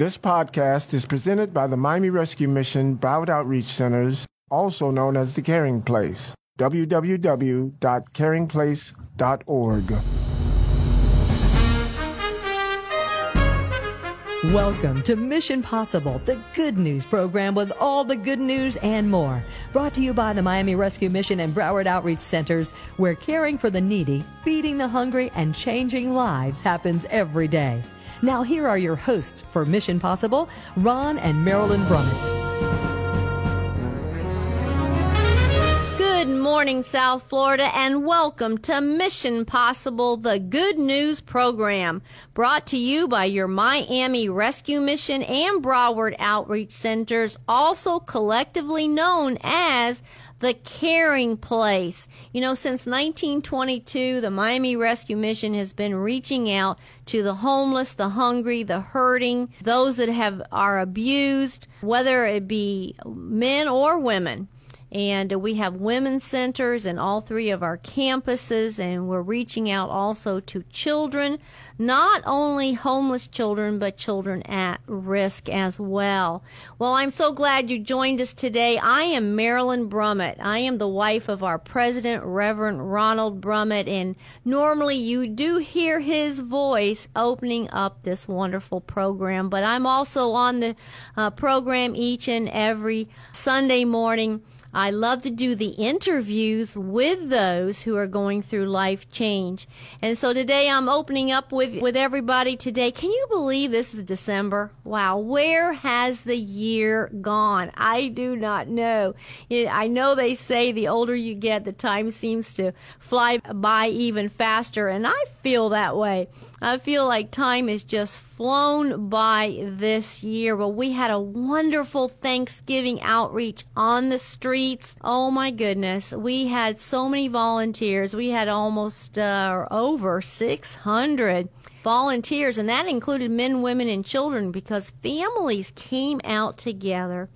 This podcast is presented by the Miami Rescue Mission Broward Outreach Centers, also known as The Caring Place. www.caringplace.org. Welcome to Mission Possible, the good news program with all the good news and more. Brought to you by the Miami Rescue Mission and Broward Outreach Centers, where caring for the needy, feeding the hungry, and changing lives happens every day. Now, here are your hosts for Mission Possible, Ron and Marilyn Brummett. Good morning, South Florida, and welcome to Mission Possible, the good news program, brought to you by your Miami Rescue Mission and Broward Outreach Centers, also collectively known as the caring place. You know, since 1922, the Miami Rescue Mission has been reaching out to the homeless, the hungry, the hurting, those that have are abused, whether it be men or women and we have women's centers in all three of our campuses and we're reaching out also to children not only homeless children but children at risk as well. Well i'm so glad you joined us today. I am marilyn brummett. I am the wife of our president reverend ronald brummett and normally you do hear his voice opening up this wonderful program but i'm also on the uh, program each and every sunday morning I love to do the interviews with those who are going through life change. And so today I'm opening up with, with everybody today. Can you believe this is December? Wow. Where has the year gone? I do not know. I know they say the older you get, the time seems to fly by even faster. And I feel that way. I feel like time has just flown by this year. But we had a wonderful Thanksgiving outreach on the streets. Oh my goodness. We had so many volunteers. We had almost uh, over 600 volunteers, and that included men, women, and children because families came out together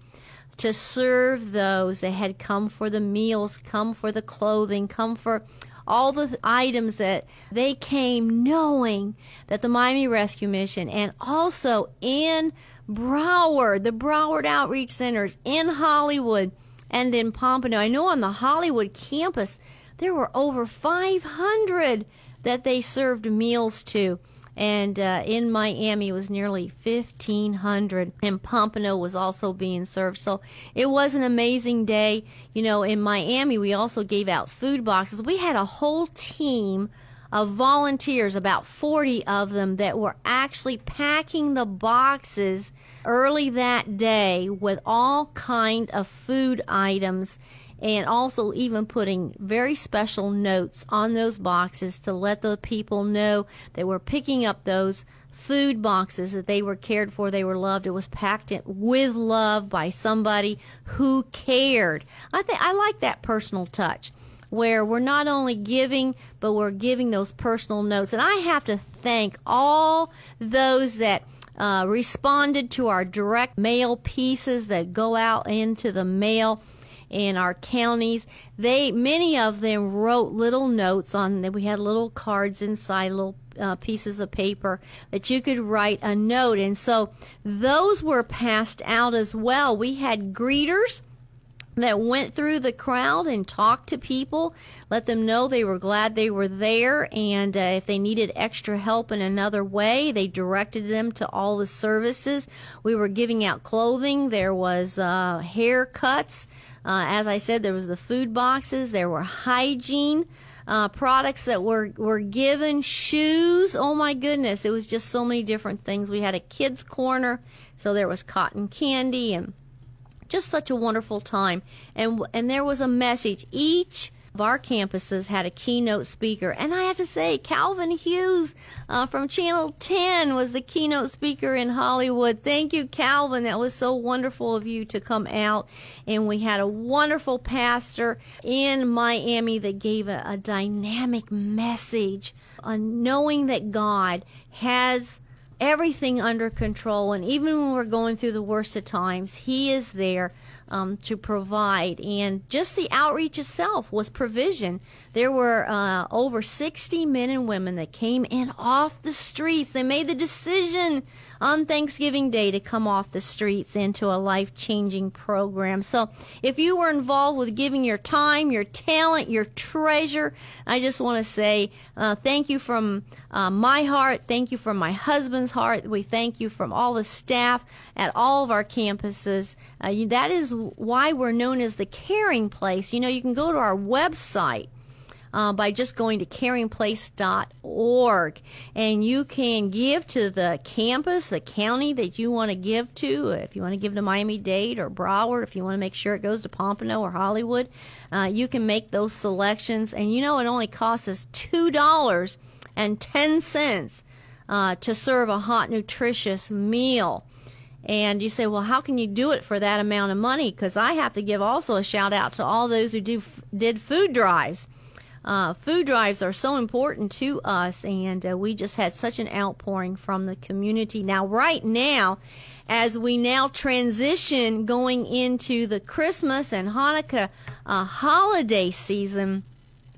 to serve those that had come for the meals, come for the clothing, come for all the items that they came knowing that the Miami Rescue Mission and also in Broward, the Broward Outreach Centers in Hollywood and in Pompano. I know on the Hollywood campus there were over 500 that they served meals to and uh, in Miami it was nearly 1,500, and Pompano was also being served. So it was an amazing day. You know, in Miami we also gave out food boxes. We had a whole team of volunteers, about 40 of them, that were actually packing the boxes early that day with all kind of food items and also even putting very special notes on those boxes to let the people know that we're picking up those food boxes that they were cared for, they were loved. It was packed in with love by somebody who cared. I think I like that personal touch where we're not only giving, but we're giving those personal notes. And I have to thank all those that uh, responded to our direct mail pieces that go out into the mail in our counties. They many of them wrote little notes on that. We had little cards inside, little uh, pieces of paper that you could write a note, and so those were passed out as well. We had greeters that went through the crowd and talked to people, let them know they were glad they were there, and uh, if they needed extra help in another way, they directed them to all the services. We were giving out clothing. There was uh, haircuts. Uh, as I said, there was the food boxes. There were hygiene uh, products that were were given. Shoes. Oh my goodness! It was just so many different things. We had a kids corner, so there was cotton candy and just such a wonderful time. And and there was a message. Each of our campuses had a keynote speaker. And I have to say, Calvin Hughes uh, from Channel 10 was the keynote speaker in Hollywood. Thank you, Calvin. That was so wonderful of you to come out. And we had a wonderful pastor in Miami that gave a, a dynamic message on knowing that God has everything under control. And even when we're going through the worst of times, He is there um, to provide. And just the outreach itself was provision. There were uh, over 60 men and women that came in off the streets. They made the decision on Thanksgiving Day to come off the streets into a life changing program. So if you were involved with giving your time, your talent, your treasure, I just want to say uh, thank you from uh, my heart. Thank you from my husband's heart. We thank you from all the staff at all of our campuses. Uh, that is why we're known as the caring place. You know, you can go to our website uh, by just going to caringplace.org. And you can give to the campus, the county that you want to give to. If you want to give to Miami Dade or Broward, if you want to make sure it goes to Pompano or Hollywood, uh, you can make those selections. And you know, it only costs us $2.10 uh, to serve a hot, nutritious meal. And you say, well, how can you do it for that amount of money? Because I have to give also a shout out to all those who do did food drives. Uh, food drives are so important to us, and uh, we just had such an outpouring from the community. Now, right now, as we now transition going into the Christmas and Hanukkah uh, holiday season,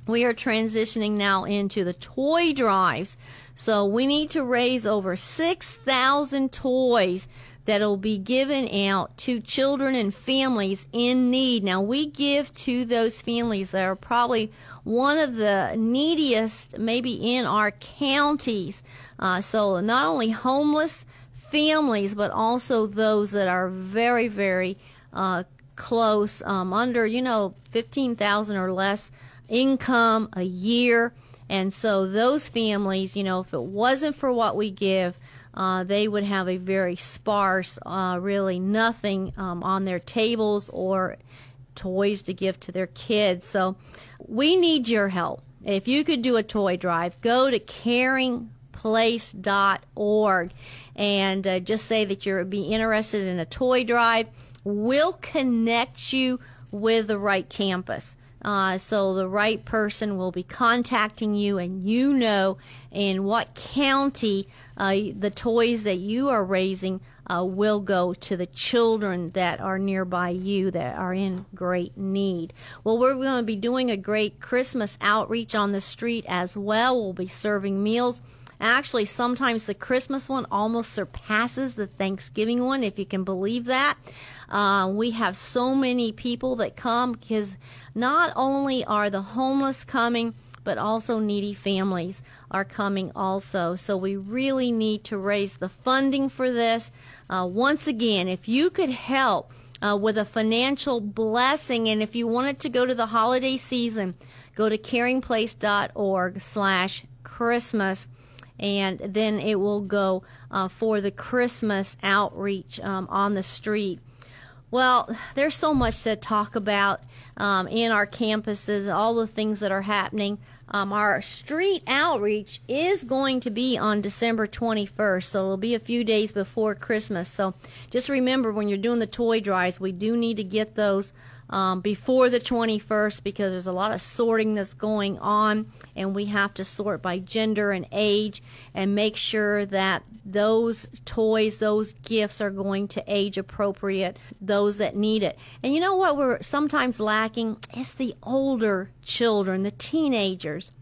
we are transitioning now into the toy drives. So we need to raise over 6,000 toys that'll be given out to children and families in need. Now, we give to those families that are probably one of the neediest, maybe in our counties. Uh, so, not only homeless families, but also those that are very, very uh, close, um, under, you know, 15,000 or less income a year. And so, those families, you know, if it wasn't for what we give, uh, they would have a very sparse, uh, really nothing um, on their tables or toys to give to their kids. So we need your help. If you could do a toy drive, go to caringplace.org and uh, just say that you're be interested in a toy drive. We'll connect you with the right campus. Uh, so the right person will be contacting you, and you know in what county uh, the toys that you are raising uh, will go to the children that are nearby you that are in great need. Well, we're going to be doing a great Christmas outreach on the street as well. We'll be serving meals. Actually, sometimes the Christmas one almost surpasses the Thanksgiving one, if you can believe that. Uh, we have so many people that come because not only are the homeless coming, but also needy families are coming also. So we really need to raise the funding for this. Uh, once again, if you could help uh, with a financial blessing, and if you wanted to go to the holiday season, go to caringplace.org slash Christmas and then it will go uh, for the Christmas outreach um, on the street. Well, there's so much to talk about um, in our campuses, all the things that are happening. Um, our street outreach is going to be on December 21st, so it'll be a few days before Christmas. So just remember when you're doing the toy drives, we do need to get those um, before the 21st because there's a lot of sorting that's going on, and we have to sort by gender and age and make sure that those toys, those gifts are going to age appropriate those that need it. And you know what we're sometimes lacking? It's the older children, the teenagers.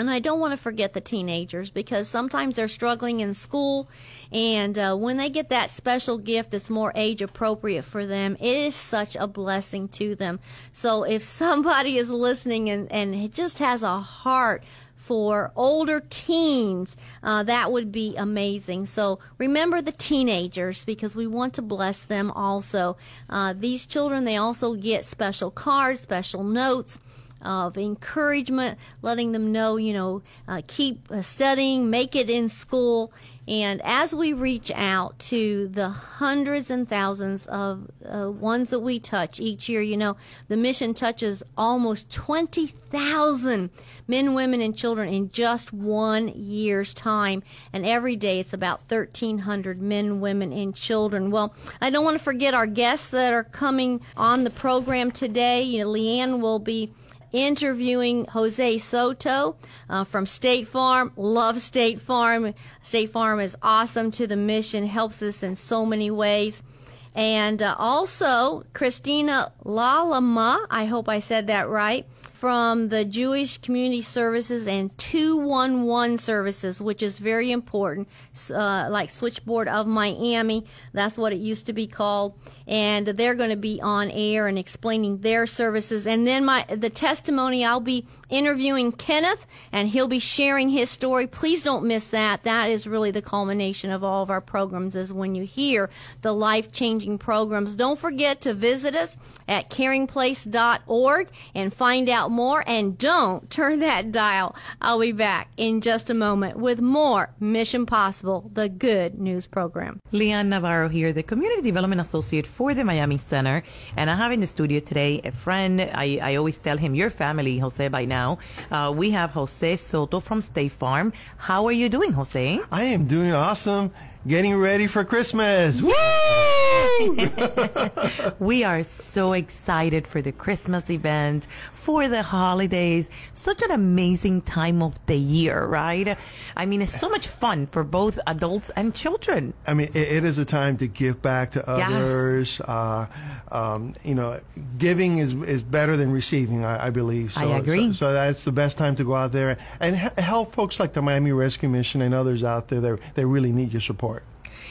And I don't want to forget the teenagers because sometimes they're struggling in school, and uh, when they get that special gift that's more age appropriate for them, it is such a blessing to them. So if somebody is listening and, and just has a heart for older teens, uh, that would be amazing. So remember the teenagers because we want to bless them also. Uh, these children, they also get special cards, special notes of encouragement, letting them know, you know, uh, keep uh, studying, make it in school. And as we reach out to the hundreds and thousands of uh, ones that we touch each year, you know, the mission touches almost 20,000 men, women, and children in just one year's time. And every day it's about 1,300 men, women, and children. Well, I don't want to forget our guests that are coming on the program today. You know, Leanne will be interviewing Jose Soto uh, from State Farm. Love State Farm. State Farm is awesome to the mission, helps us in so many ways. And uh, also, Christina Lalama, I hope I said that right, from the Jewish Community Services and 211 Services, which is very important, uh, like Switchboard of Miami. That's what it used to be called. And they're going to be on air and explaining their services. And then my the testimony, I'll be interviewing Kenneth, and he'll be sharing his story. Please don't miss that. That is really the culmination of all of our programs is when you hear the life-changing programs. Don't forget to visit us at caringplace.org and find out more. And don't turn that dial. I'll be back in just a moment with more Mission Possible, the good news program. Leanne Navarro here, the Community Development Associate for the Miami Center. And I have in the studio today a friend. I, I always tell him, your family, Jose, by now now. Uh, we have Jose Soto from State Farm. How are you doing, Jose? I am doing awesome getting ready for Christmas. Woo! we are so excited for the Christmas event, for the holidays. Such an amazing time of the year, right? I mean, it's so much fun for both adults and children. I mean, it, it is a time to give back to others. Yes. Uh, um, you know, giving is, is better than receiving, I, I believe. So, I agree. So, so, that's the best time to go out there and help folks like the Miami Rescue Mission and others out there that, that really need your support.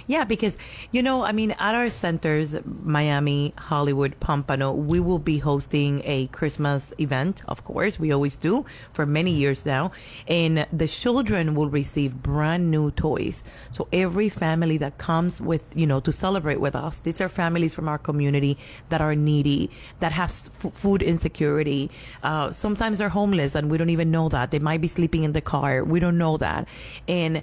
Yeah, because, you know, I mean, at our centers, Miami, Hollywood, Pompano, we will be hosting a Christmas event, of course. We always do for many years now. And the children will receive brand new toys. So every family that comes with, you know, to celebrate with us, these are families from our community that are needy, that have f- food insecurity. Uh, sometimes they're homeless and we don't even know that. They might be sleeping in the car. We don't know that. And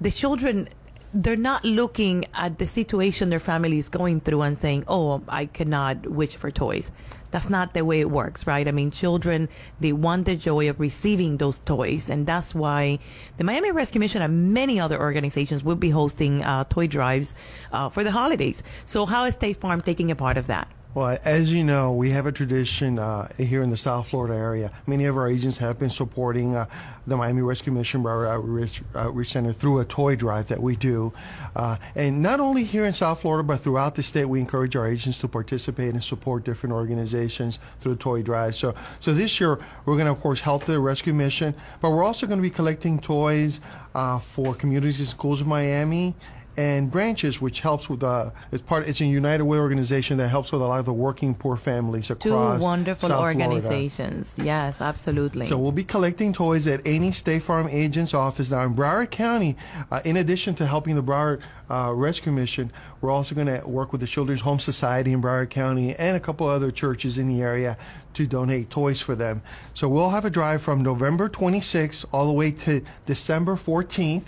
the children they're not looking at the situation their family is going through and saying, "Oh, I cannot wish for toys." That's not the way it works, right? I mean, children they want the joy of receiving those toys, and that's why the Miami Rescue Mission and many other organizations will be hosting uh, toy drives uh, for the holidays. So, how is State Farm taking a part of that? Well, as you know, we have a tradition uh, here in the South Florida area. Many of our agents have been supporting uh, the Miami Rescue Mission Broward Outreach, Outreach, Center through a toy drive that we do. Uh, and not only here in South Florida, but throughout the state, we encourage our agents to participate and support different organizations through toy drive. So, so this year, we're going to, of course, help the rescue mission, but we're also going to be collecting toys uh, for communities and schools in Miami and branches, which helps with uh, it's part. It's a United Way organization that helps with a lot of the working poor families across. Two wonderful South organizations. Florida. Yes, absolutely. So we'll be collecting toys at any State Farm agent's office now in Broward County. Uh, in addition to helping the Broward uh, Rescue Mission, we're also going to work with the Children's Home Society in Broward County and a couple other churches in the area to donate toys for them. So we'll have a drive from November 26th all the way to December 14th.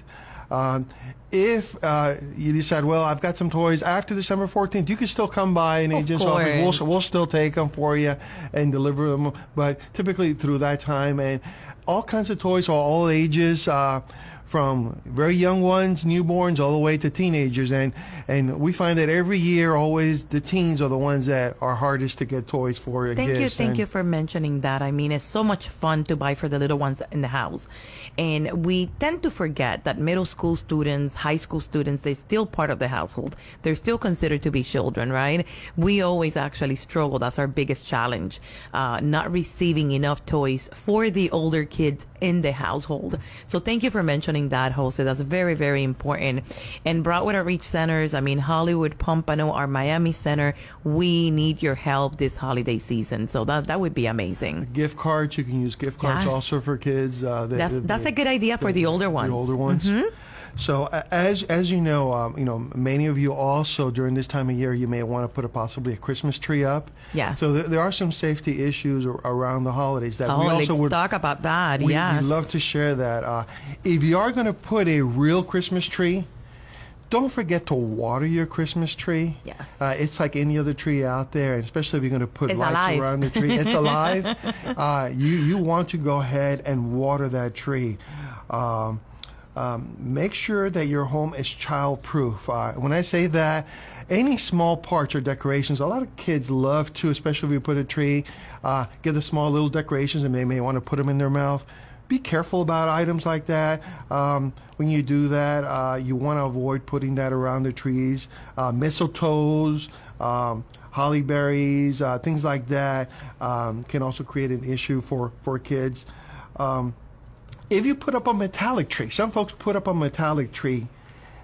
Um, if uh, you decide, well, I've got some toys after December 14th, you can still come by an agent's office. We'll, we'll still take them for you and deliver them, but typically through that time and all kinds of toys, all ages. Uh, from very young ones, newborns, all the way to teenagers. And, and we find that every year, always the teens are the ones that are hardest to get toys for. Thank you, thank and you for mentioning that. I mean, it's so much fun to buy for the little ones in the house. And we tend to forget that middle school students, high school students, they're still part of the household. They're still considered to be children, right? We always actually struggle. That's our biggest challenge. Uh, not receiving enough toys for the older kids in the household. So thank you for mentioning mentioning that, Jose. That's very, very important. And Broward Outreach Centers, I mean, Hollywood, Pompano, our Miami Center, we need your help this holiday season. So that that would be amazing. Gift cards, you can use gift cards yes. also for kids. Uh, the, that's, the, that's a good idea for the, the older ones. The older ones. Mm-hmm. So as as you know, um, you know many of you also during this time of year you may want to put a possibly a Christmas tree up. Yes. So th- there are some safety issues around the holidays that oh, we also would talk about that. We, yes. We'd love to share that. Uh, if you are going to put a real Christmas tree, don't forget to water your Christmas tree. Yes. Uh, it's like any other tree out there, especially if you're going to put it's lights alive. around the tree. It's alive. uh, you you want to go ahead and water that tree. Um, um, make sure that your home is child-proof. Uh, when I say that, any small parts or decorations, a lot of kids love to, especially if you put a tree, uh, get the small little decorations and they may want to put them in their mouth. Be careful about items like that. Um, when you do that, uh, you want to avoid putting that around the trees. Uh, mistletoes, um, holly berries, uh, things like that um, can also create an issue for for kids. Um, if you put up a metallic tree, some folks put up a metallic tree.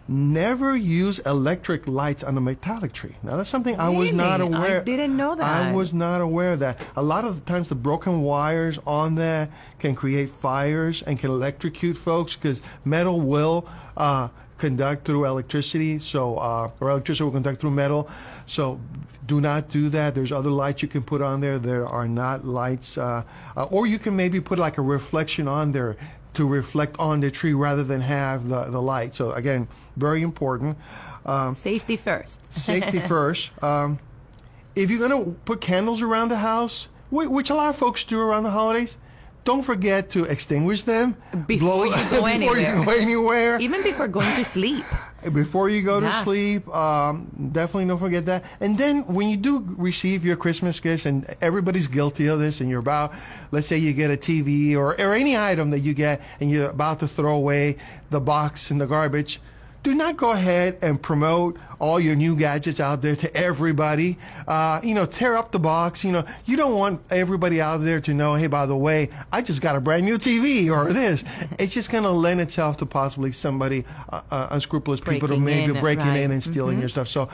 Never use electric lights on a metallic tree. Now that's something I was not Really? I didn't know that. I was not aware of that. A lot of the times, the broken wires on there can create fires and can electrocute folks because metal will uh, conduct through electricity. So, uh, or electricity will conduct through metal. So, do not do that. There's other lights you can put on there. There are not lights, uh, uh, or you can maybe put like a reflection on there to reflect on the tree rather than have the, the light. So, again, very important. Um, Safety first. safety first. Um, if you're going to put candles around the house, which a lot of folks do around the holidays, don't forget to extinguish them Before you go before you go anywhere. Even before going to sleep. Before you go to sleep, um, definitely don't forget that. And then when you do receive your Christmas gifts, and everybody's guilty of this, and you're about, let's say you get a TV or, or any item that you get, and you're about to throw away the box in the garbage, do not go ahead and promote all your new gadgets out there to everybody. Uh, you know, tear up the box. You know, you don't want everybody out there to know, hey, by the way, I just got a brand new TV or this. It's just going to lend itself to possibly somebody, uh, uh, unscrupulous people to Breaking maybe in, breaking right. in and stealing your stuff. So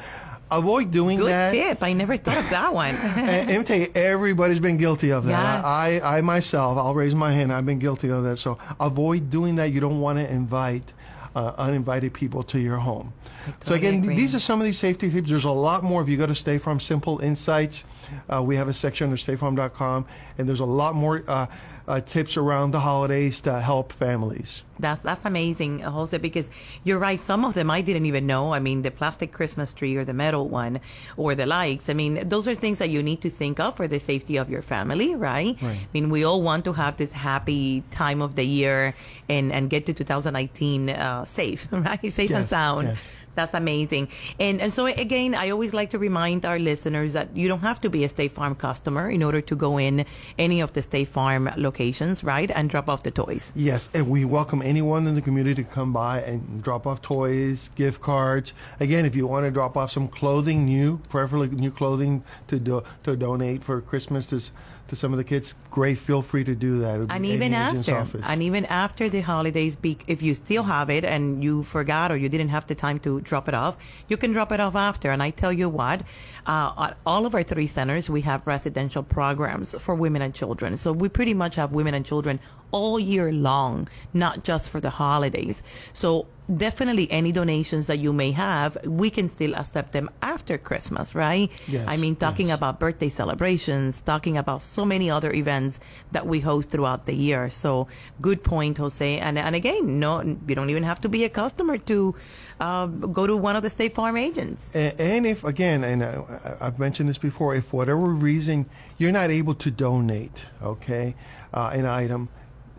avoid doing Good that. tip. I never thought of that one. And, and I tell you, everybody's been guilty of that. Yes. I, I myself, I'll raise my hand. I've been guilty of that. So avoid doing that. You don't want to invite uh, uninvited people to your home. so totally again, agree. these are some of these safety tips. There's a lot more. If you go to State Farm Simple Insights, uh, we have a section under StateFarm.com, and there's a lot more uh, uh, tips around the holidays to help families. That's that's amazing, Jose, because you're right. Some of them I didn't even know. I mean, the plastic Christmas tree or the metal one or the likes. I mean, those are things that you need to think of for the safety of your family, right? Right. I mean, we all want to have this happy time of the year and and get to 2019 uh, safe, right? Safe and sound. yes. That's amazing. And and so again, I always like to remind our listeners that you don't have to be a State Farm customer in order to go in any of the State Farm locations, right? And drop off the toys. Yes, and we welcome anyone in the community to come by and drop off toys, gift cards. Again, if you want to drop off some clothing new, preferably new clothing to do, to donate for Christmas to to some of the kids, great. Feel free to do that. It and even after office. and even after the holidays be, if you still have it and you forgot or you didn't have the time to drop it off you can drop it off after and i tell you what uh, at all of our three centers we have residential programs for women and children so we pretty much have women and children all year long not just for the holidays so definitely any donations that you may have we can still accept them after christmas right Yes, i mean talking yes. about birthday celebrations, talking about so many other events that we host throughout the year. So good point, Jose. And and again, no, you don't even have to be a customer to uh, go to one of the State Farm agents. And, and if again, and uh, I- I've mentioned this before, if whatever reason you're not able to donate, okay, uh, an item,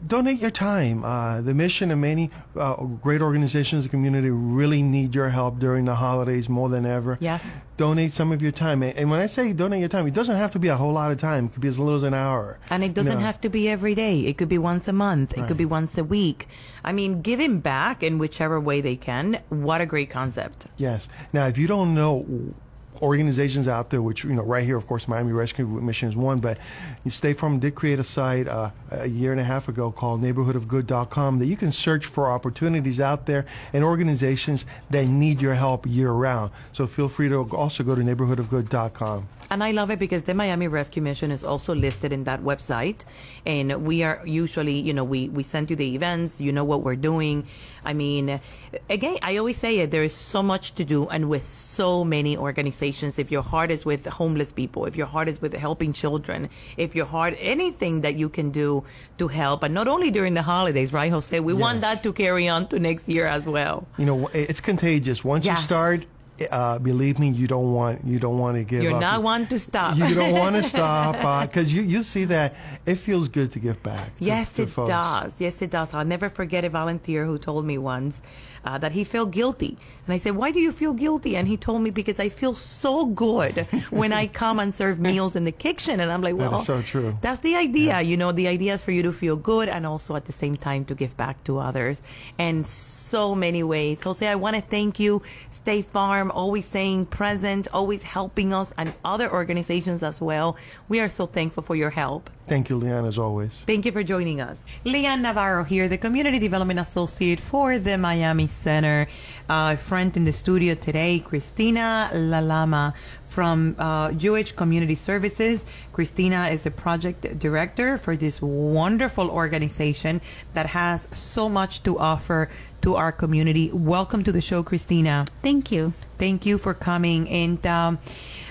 donate your time. Uh, the mission and many uh, great organizations the community really need your help during the holidays more than ever. Yes. Donate some of your time, and and when I say donate your time, it doesn't have to be a whole lot of time. It could be as little as an hour. And it doesn't You know. have to be every day. It could be once a month. It could be once a week. I mean, giving back in whichever way they can. What a great concept. Yes. Now, if you don't know organizations out there, which you know, right here, of course, Miami Rescue Mission is one, but State Farm did create a site uh, a year and a half ago called NeighborhoodOfGood.com that you can search for opportunities out there and organizations that need your help year round. So feel free to also go to NeighborhoodOfGood.com. And I love it because the Miami Rescue Mission is also listed in that website. And we are usually, you know, we, we send you the events, you know what we're doing. I mean, again, I always say it, there is so much to do and with so many organizations. If your heart is with homeless people, if your heart is with helping children, if your heart, anything that you can do to help, and not only during the holidays, right, Jose? We want that to carry on to next year as well. You know, it's contagious. Once Yes. you start, uh, believe me, you don't want you don't want to give You're up. not want to stop. You don't want to stop because you you see that it feels good to give back. to- Yes, to it folks. does. Yes, it does. I'll never forget a volunteer who told me once uh, that he felt guilty. And I said, Why do you feel guilty? And he told me, Because I feel so good when I come and serve meals in the kitchen. And I'm like, That Well, is so true. that's the idea. You know, the idea is for you to feel good and also at the same time to give back to others. And so many ways. Jose, I want to thank you. State Farm platform, always saying present, always helping us and other organizations as well. We are so thankful for your help. Thank you, Leanne, as always. Thank you for joining us. Leanne Navarro here, the Community Development Associate for the Miami Center. Uh, friend in the studio today, Christina Lalama from uh, Jewish Community Services. Christina is the project director for this wonderful organization that has so much to offer to our community. Welcome to the show, Christina. Thank you. Thank you for coming. And um,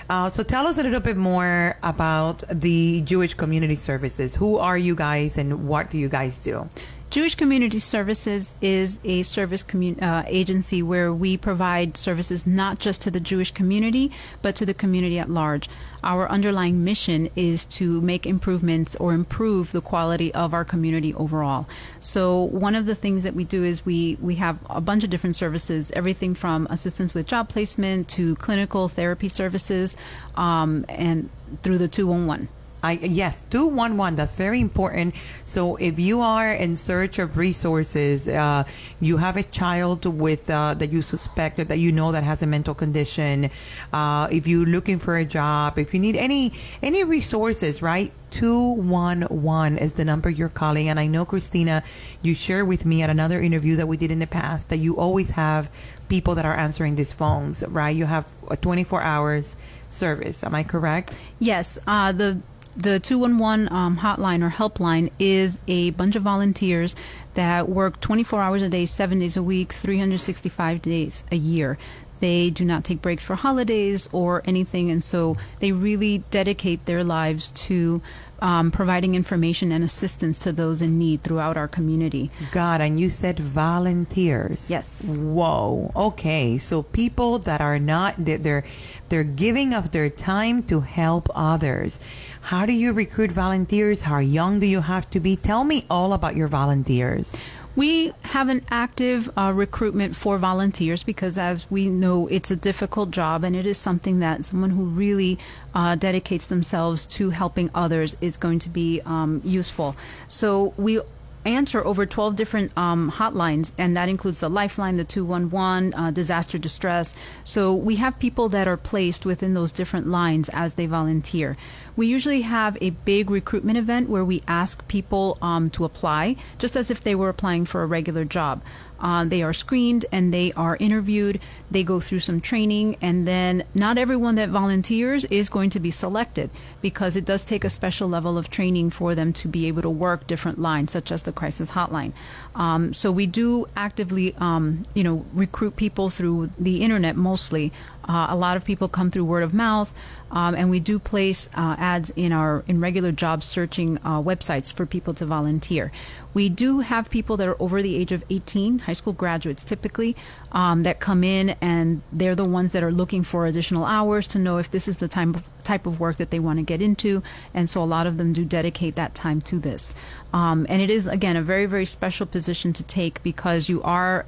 uh, so tell us a little bit more about the Jewish Community Services. Who are you guys and what do you guys do? Jewish Community Services is a service commun- uh, agency where we provide services not just to the Jewish community, but to the community at large. Our underlying mission is to make improvements or improve the quality of our community overall. So one of the things that we do is we, we have a bunch of different services, everything from assistance with job placement to clinical therapy services, um, and through the 211. I, yes, 211. That's very important. So if you are in search of resources, uh, you have a child with uh, that you suspect or that you know that has a mental condition, uh, if you're looking for a job, if you need any any resources, right? 211 is the number you're calling. And I know, Christina, you shared with me at another interview that we did in the past that you always have people that are answering these phones, right? You have a 24 hours service. Am I correct? Yes. Uh, the the 211 um, hotline or helpline is a bunch of volunteers that work 24 hours a day, seven days a week, 365 days a year. They do not take breaks for holidays or anything, and so they really dedicate their lives to um, providing information and assistance to those in need throughout our community. God, and you said volunteers. Yes. Whoa. Okay. So people that are not they're they're, they're giving of their time to help others. How do you recruit volunteers? How young do you have to be? Tell me all about your volunteers. We have an active uh, recruitment for volunteers because, as we know, it's a difficult job and it is something that someone who really uh, dedicates themselves to helping others is going to be um, useful. So we answer over 12 different um, hotlines, and that includes the Lifeline, the 211, uh, disaster distress. So we have people that are placed within those different lines as they volunteer. We usually have a big recruitment event where we ask people um, to apply, just as if they were applying for a regular job. Uh, they are screened and they are interviewed. They go through some training, and then not everyone that volunteers is going to be selected because it does take a special level of training for them to be able to work different lines, such as the crisis hotline. Um, so we do actively, um, you know, recruit people through the internet mostly. Uh, a lot of people come through word of mouth, um, and we do place uh, ads in our in regular job searching uh, websites for people to volunteer. We do have people that are over the age of 18, high school graduates typically, um, that come in and they're the ones that are looking for additional hours to know if this is the type of, type of work that they want to get into. And so a lot of them do dedicate that time to this. Um, and it is, again, a very, very special position to take because you are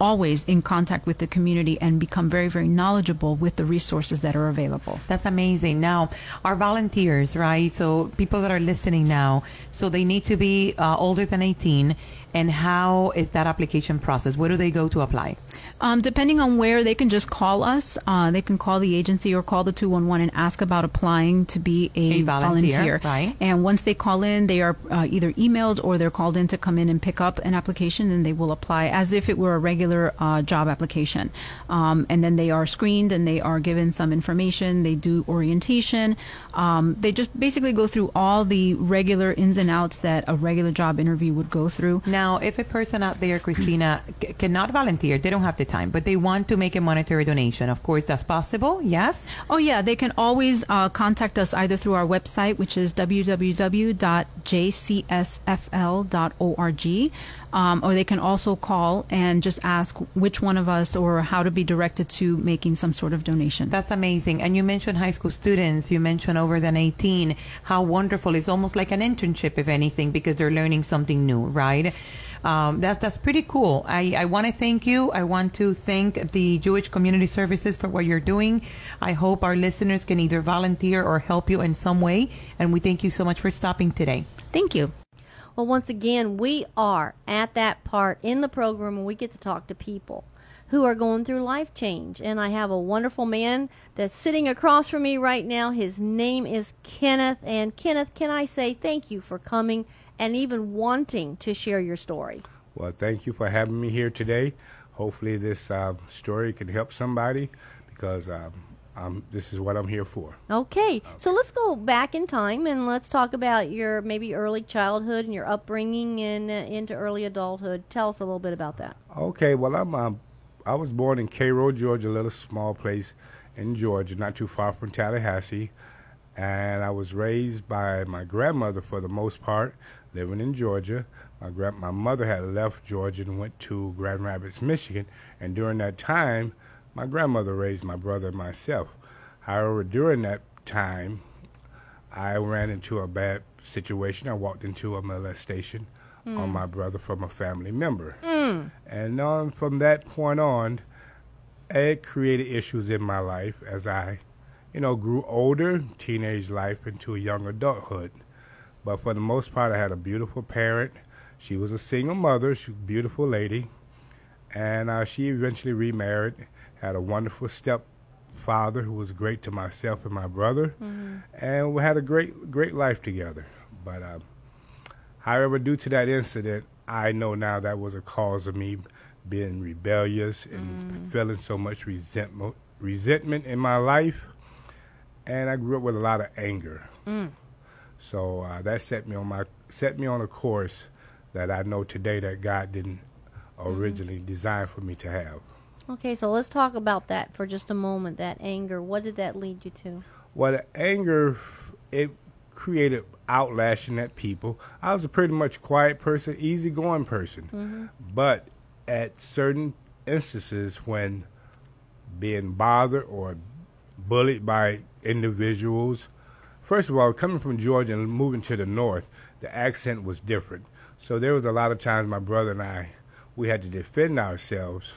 always in contact with the community and become very, very knowledgeable with the resources that are available. That's amazing. Now, our volunteers, right? So people that are listening now, so they need to be uh, older than 18 and how is that application process? Where do they go to apply? Um, depending on where, they can just call us. Uh, they can call the agency or call the 211 and ask about applying to be a, A volunteer, right. And once they call in, they are uh, either emailed or they're called in to come in and pick up an application and they will apply as if it were a regular uh, job application. Um, and then they are screened and they are given some information. They do orientation. Um, they just basically go through all the regular ins and outs that a regular job interview would go through. Now, if a person out there, Christina, c- cannot volunteer, they don't have the time, but they want to make a monetary donation, of course, that's possible. Yes. Oh, yeah. They can always uh, contact us either through our website, which is www.jcsfl.org, um, or they can also call and just ask which one of us or how to be directed to making some sort of donation. That's amazing. And you mentioned high school students. You mentioned over than 18. How wonderful. It's almost like an internship, if anything, because they're learning something new, right? Um, that, that's pretty cool. I, I want to thank you. I want to thank the Jewish Community Services for what you're doing. I hope our listeners can either volunteer or help you in some way. And we thank you so much for stopping today. Thank you. Well, once again, we are at that part in the program where we get to talk to people who are going through life change. And I have a wonderful man that's sitting across from me right now. His name is Kenneth. And Kenneth, can I say thank you for coming and even wanting to share your story? Well, thank you for having me here today. Hopefully, this uh, story can help somebody because um, um, this is what I'm here for. Okay, so let's go back in time and let's talk about your maybe early childhood and your upbringing and uh, into early adulthood. Tell us a little bit about that. Okay, well, I'm um, I was born in Cairo, Georgia, a little small place in Georgia, not too far from Tallahassee, and I was raised by my grandmother for the most part, living in Georgia. My grand my mother had left Georgia and went to Grand Rapids, Michigan, and during that time my grandmother raised my brother and myself. However, during that time, I ran into a bad situation. I walked into a molestation mm. on my brother from a family member. Mm. And on, from that point on, it created issues in my life as I, you know, grew older, teenage life into young adulthood. But for the most part, I had a beautiful parent. She was a single mother, she was a beautiful lady. And uh, she eventually remarried had a wonderful stepfather who was great to myself and my brother, mm-hmm. and we had a great great life together. But uh, however, due to that incident, I know now that was a cause of me being rebellious and mm. feeling so much resentment resentment in my life, and I grew up with a lot of anger. Mm. So uh, that set me on my set me on a course that I know today that God didn't mm-hmm. originally mm. design for me to have. Okay, so let's talk about that for just a moment. That anger. What did that lead you to? Well, the anger it created outlashing at people. I was a pretty much quiet person, easygoing person, mm-hmm. but at certain instances when being bothered or bullied by individuals. First of all, coming from Georgia and moving to the north, the accent was different. So there was a lot of times my brother and I, we had to defend ourselves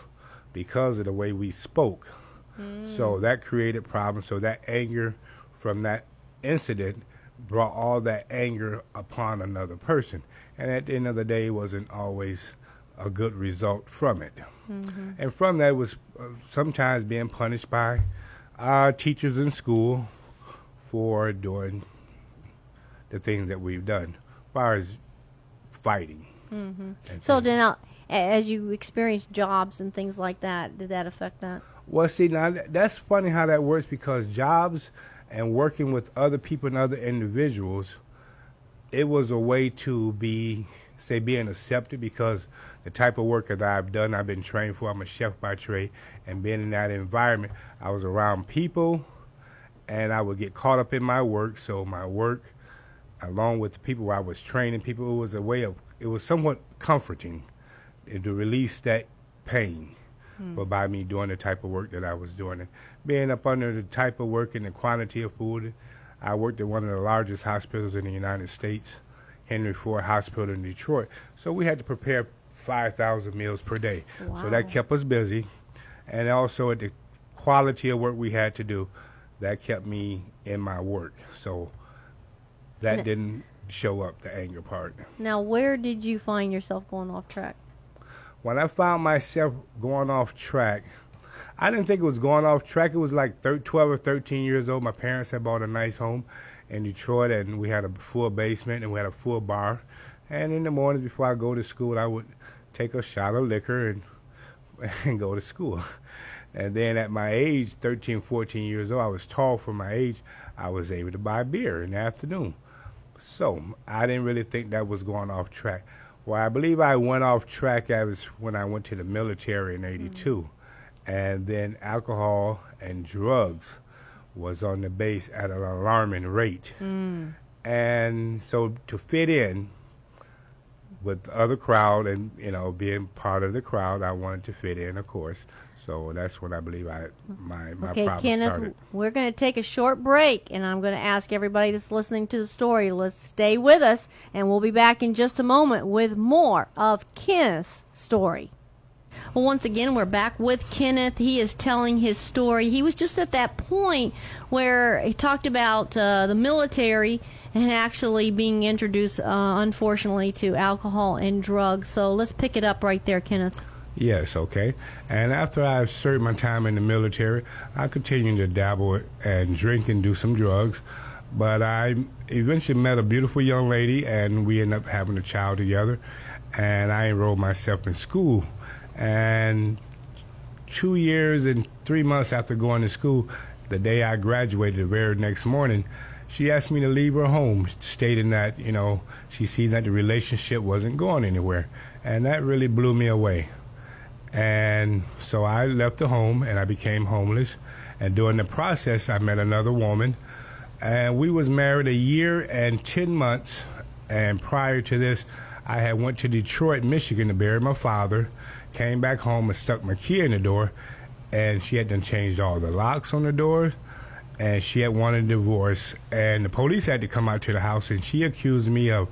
because of the way we spoke. Mm. So that created problems. So that anger from that incident brought all that anger upon another person. And at the end of the day, it wasn't always a good result from it. Mm-hmm. And from that was uh, sometimes being punished by our teachers in school for doing the things that we've done, as far as fighting. Mm-hmm. So then, uh, as you experienced jobs and things like that, did that affect that? Well, see, now that's funny how that works because jobs and working with other people and other individuals, it was a way to be, say, being accepted because the type of work that I've done, I've been trained for. I'm a chef by trade, and being in that environment, I was around people, and I would get caught up in my work. So my work, along with the people I was training people, it was a way of, it was somewhat comforting to release that pain. Hmm. But by me doing the type of work that I was doing, and being up under the type of work and the quantity of food, I worked at one of the largest hospitals in the United States, Henry Ford Hospital in Detroit. So we had to prepare 5,000 meals per day. Wow. So that kept us busy. And also at the quality of work we had to do, that kept me in my work. So that didn't show up, the anger part. Now, where did you find yourself going off track? when I found myself going off track, I didn't think it was going off track. It was like 12 or 13 years old. My parents had bought a nice home in Detroit, and we had a full basement and we had a full bar. And in the mornings before I go to school, I would take a shot of liquor and, and go to school. And then at my age, 13, 14 years old, I was tall for my age. I was able to buy beer in the afternoon. So I didn't really think that was going off track. Well, I believe I went off track as when I went to the military in '82, mm-hmm. and then alcohol and drugs was on the base at an alarming rate, mm. and so to fit in with the other crowd and you know being part of the crowd, I wanted to fit in, of course. So that's when I believe I my my okay, problem Kenneth, started. We're going to take a short break, and I'm going to ask everybody that's listening to the story, let's stay with us, and we'll be back in just a moment with more of Kenneth's story. Well, once again, we're back with Kenneth. He is telling his story. He was just at that point where he talked about uh, the military and actually being introduced, uh, unfortunately, to alcohol and drugs. So let's pick it up right there, Kenneth. Yes, okay. And after I served my time in the military, I continued to dabble and drink and do some drugs. But I eventually met a beautiful young lady, and we ended up having a child together. And I enrolled myself in school. And two years and three months after going to school, the day I graduated, the very next morning, she asked me to leave her home, stating that, you know, she seen that the relationship wasn't going anywhere. And that really blew me away. And so I left the home and I became homeless. And during the process, I met another woman. And we was married a year and 10 months. And prior to this, I had went to Detroit, Michigan to bury my father. Came back home and stuck my key in the door. And she had done changed all the locks on the doors and she had wanted a divorce, and the police had to come out to the house, and she accused me of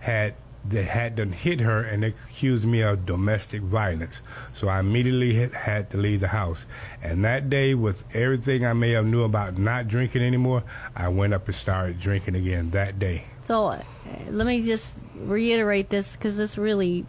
had that had done hit her, and they accused me of domestic violence. So I immediately had, had to leave the house. And that day, with everything I may have knew about not drinking anymore, I went up and started drinking again that day. So uh, let me just reiterate this because this really,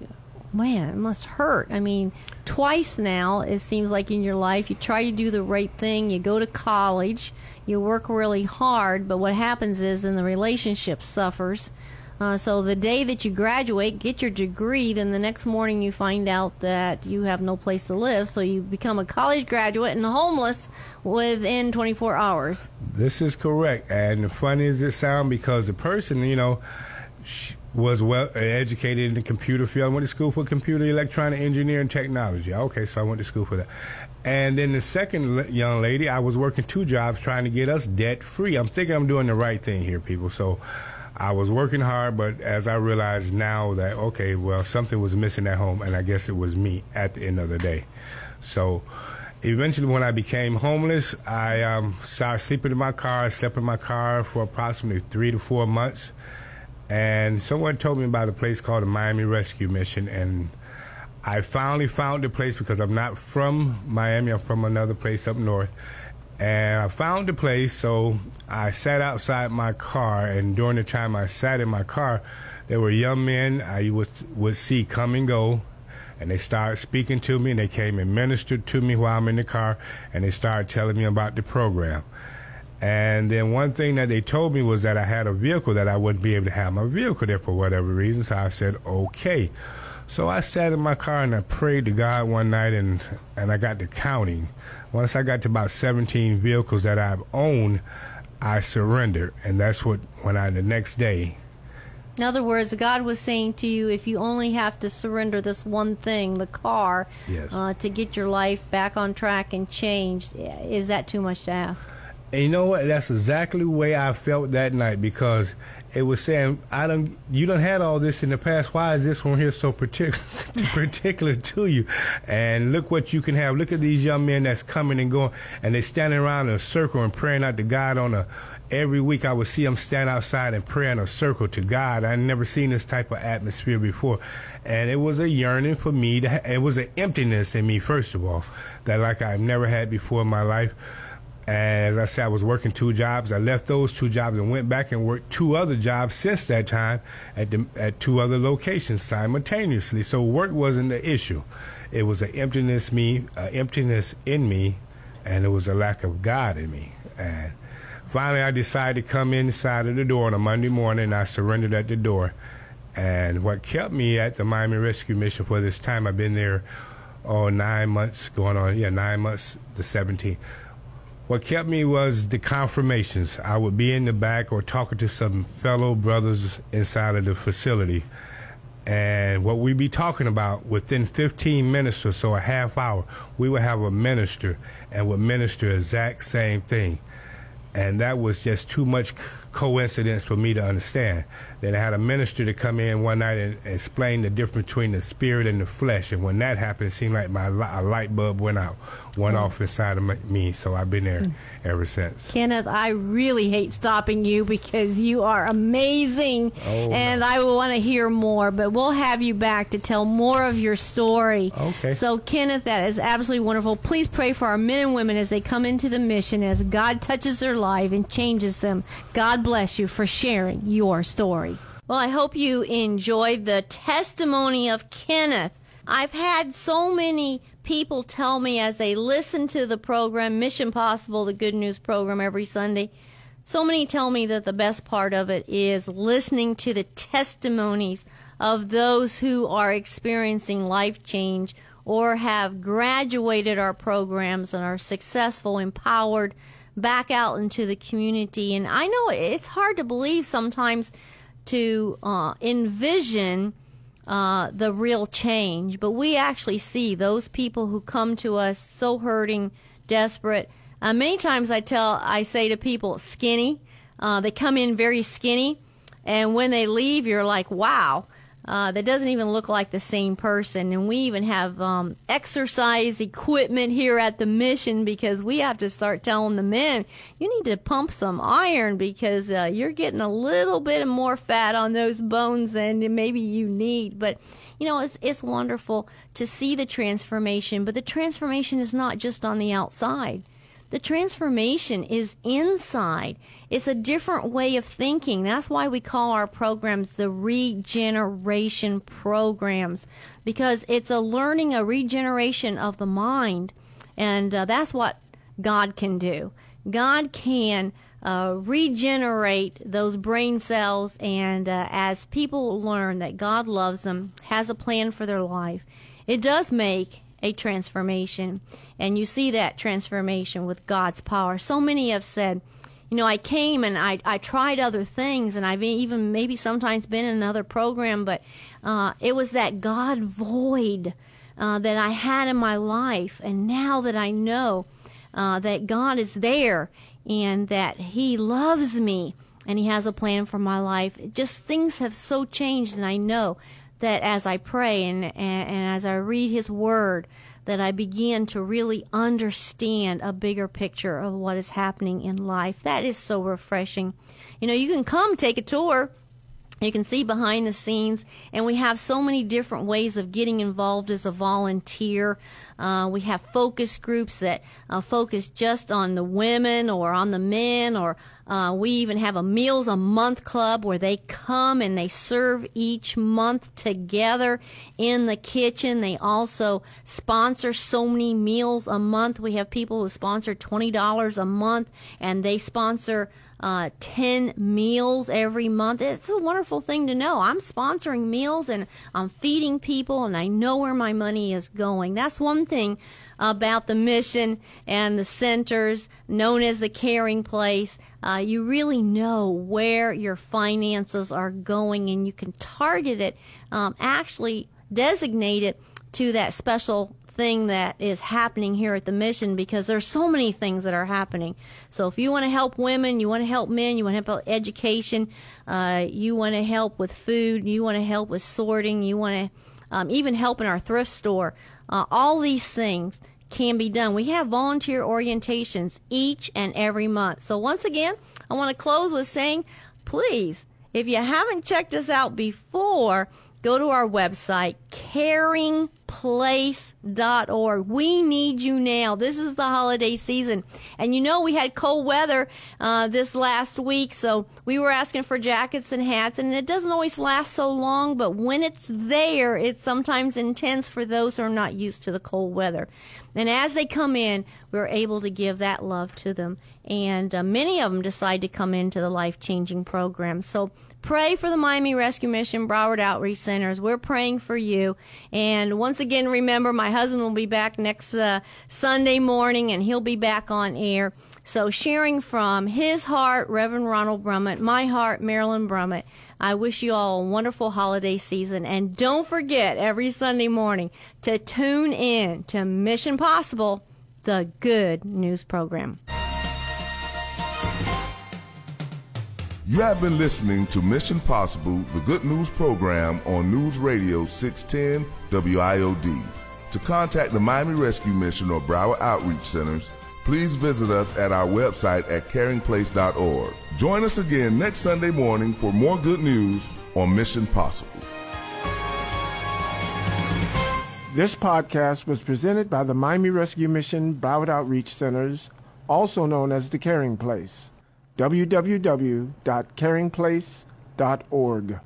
man, it must hurt. I mean, twice now, it seems like in your life, you try to do the right thing, you go to college, you work really hard, but what happens is then the relationship suffers. Uh, so the day that you graduate, get your degree, then the next morning you find out that you have no place to live. So you become a college graduate and homeless within 24 hours. This is correct. And funny as it sound, because the person, you know, was well educated in the computer field. I went to school for computer electronic engineering technology. Okay, so I went to school for that. And then the second young lady, I was working two jobs trying to get us debt free. I'm thinking I'm doing the right thing here, people. So I was working hard, but as I realized now that, okay, well, something was missing at home, and I guess it was me at the end of the day. So eventually, when I became homeless, I um, started sleeping in my car. I slept in my car for approximately three to four months. And someone told me about a place called the Miami Rescue Mission, and I finally found the place because I'm not from Miami. I'm from another place up north. And I found a place, so I sat outside my car, and during the time I sat in my car, there were young men I would, would see come and go, and they started speaking to me, and they came and ministered to me while I'm in the car, and they started telling me about the program. And then one thing that they told me was that I had a vehicle that I wouldn't be able to have my vehicle there for whatever reason. So I said, okay. So I sat in my car and I prayed to God one night and, and I got to counting. Once I got to about 17 vehicles that I've owned, I surrendered. And that's what, when I, the next day, in other words, God was saying to you, if you only have to surrender this one thing, the car, yes. uh, to get your life back on track and changed, is that too much to ask? And you know what? That's exactly the way I felt that night because it was saying, "I don't, you don't had all this in the past. Why is this one here so particular, particular to you?" And look what you can have. Look at these young men that's coming and going, and they standing around in a circle and praying out to God on a. Every week I would see them stand outside and pray in a circle to God. I never seen this type of atmosphere before, and it was a yearning for me. To, it was an emptiness in me, first of all, that like I've never had before in my life as I said, I was working two jobs. I left those two jobs and went back and worked two other jobs since that time at the, at two other locations simultaneously. So work wasn't the issue. It was an emptiness me, uh, emptiness in me, and it was a lack of God in me. And finally, I decided to come inside of the door on a Monday morning. and I surrendered at the door. And what kept me at the Miami Rescue Mission for this time, I've been there, oh, nine months, going on, yeah, nine months, the 17th what kept me was the confirmations. I would be in the back or talking to some fellow brothers inside of the facility. And what we'd be talking about within 15 minutes or so, a half hour, we would have a minister and would minister exact same thing. And that was just too much coincidence for me to understand. Then I had a minister to come in one night and explain the difference between the spirit and the flesh. And when that happened, it seemed like my a light bulb went out, went mm. off inside of me. So I've been there mm. ever since. Kenneth, I really hate stopping you because you are amazing, oh, and no. I want to hear more. But we'll have you back to tell more of your story. Okay. So Kenneth, that is absolutely wonderful. Please pray for our men and women as they come into the mission, as God touches their life and changes them. God bless you for sharing your story. Well, I hope you enjoyed the testimony of Kenneth. I've had so many people tell me as they listen to the program, Mission Possible, the Good News program every Sunday, so many tell me that the best part of it is listening to the testimonies of those who are experiencing life change or have graduated our programs and are successful, empowered back out into the community. And I know it's hard to believe sometimes to uh, envision uh, the real change, but we actually see those people who come to us so hurting, desperate. Uh, many times I tell, I say to people, skinny. Uh, they come in very skinny, and when they leave, you're like, wow uh, that doesn't even look like the same person. And we even have um, exercise equipment here at the mission because we have to start telling the men, you need to pump some iron because uh, you're getting a little bit of more fat on those bones than maybe you need. But you know, it's it's wonderful to see the transformation, but the transformation is not just on the outside. The transformation is inside. It's a different way of thinking. That's why we call our programs the regeneration programs because it's a learning, a regeneration of the mind. And uh, that's what God can do. God can uh, regenerate those brain cells, and uh, as people learn that God loves them, has a plan for their life, it does make a transformation. And you see that transformation with God's power. So many have said, you know, I came and I, I tried other things, and I've even maybe sometimes been in another program, but uh, it was that God void uh, that I had in my life. And now that I know uh, that God is there and that He loves me and He has a plan for my life, just things have so changed, and I know that as I pray and, and, and as I read His Word, that I begin to really understand a bigger picture of what is happening in life. That is so refreshing. You know, you can come take a tour. You can see behind the scenes, and we have so many different ways of getting involved as a volunteer. Uh, we have focus groups that uh, focus just on the women or on the men or uh, we even have a Meals a Month club where they come and they serve each month together in the kitchen. They also sponsor so many meals a month. We have people who sponsor $20 a month and they sponsor uh, 10 meals every month. It's a wonderful thing to know. I'm sponsoring meals and I'm feeding people and I know where my money is going. That's one thing about the mission and the centers known as the caring place. Uh, you really know where your finances are going and you can target it, um, actually designate it to that special thing that is happening here at the mission because there's so many things that are happening. So if you want to help women, you want to help men, you want to help education, uh, you want to help with food, you want to help with sorting, you want to um, even help in our thrift store. Uh, all these things can be done. We have volunteer orientations each and every month. So once again, I want to close with saying, please, if you haven't checked us out before, go to our website, caringplace.org. We need you now. This is the holiday season. And you know, we had cold weather uh, this last week, so we were asking for jackets and hats, and it doesn't always last so long, but when it's there, it's sometimes intense for those who are not used to the cold weather. And as they come in, we're able to give that love to them. And uh, many of them decide to come into the life changing program. So pray for the Miami Rescue Mission Broward Outreach Centers. We're praying for you. And once again, remember, my husband will be back next uh, Sunday morning and he'll be back on air. So sharing from his heart, Reverend Ronald Brummitt, my heart, Marilyn Brummitt. I wish you all a wonderful holiday season. And don't forget every Sunday morning to tune in to Mission Possible, the good news program. You have been listening to Mission Possible, the good news program on News Radio 610 WIOD. To contact the Miami Rescue Mission or Broward Outreach Centers, please visit us at our website at caringplace.org. Join us again next Sunday morning for more good news on Mission Possible. This podcast was presented by the Miami Rescue Mission Broward Outreach Centers, also known as the Caring Place. www.caringplace.org.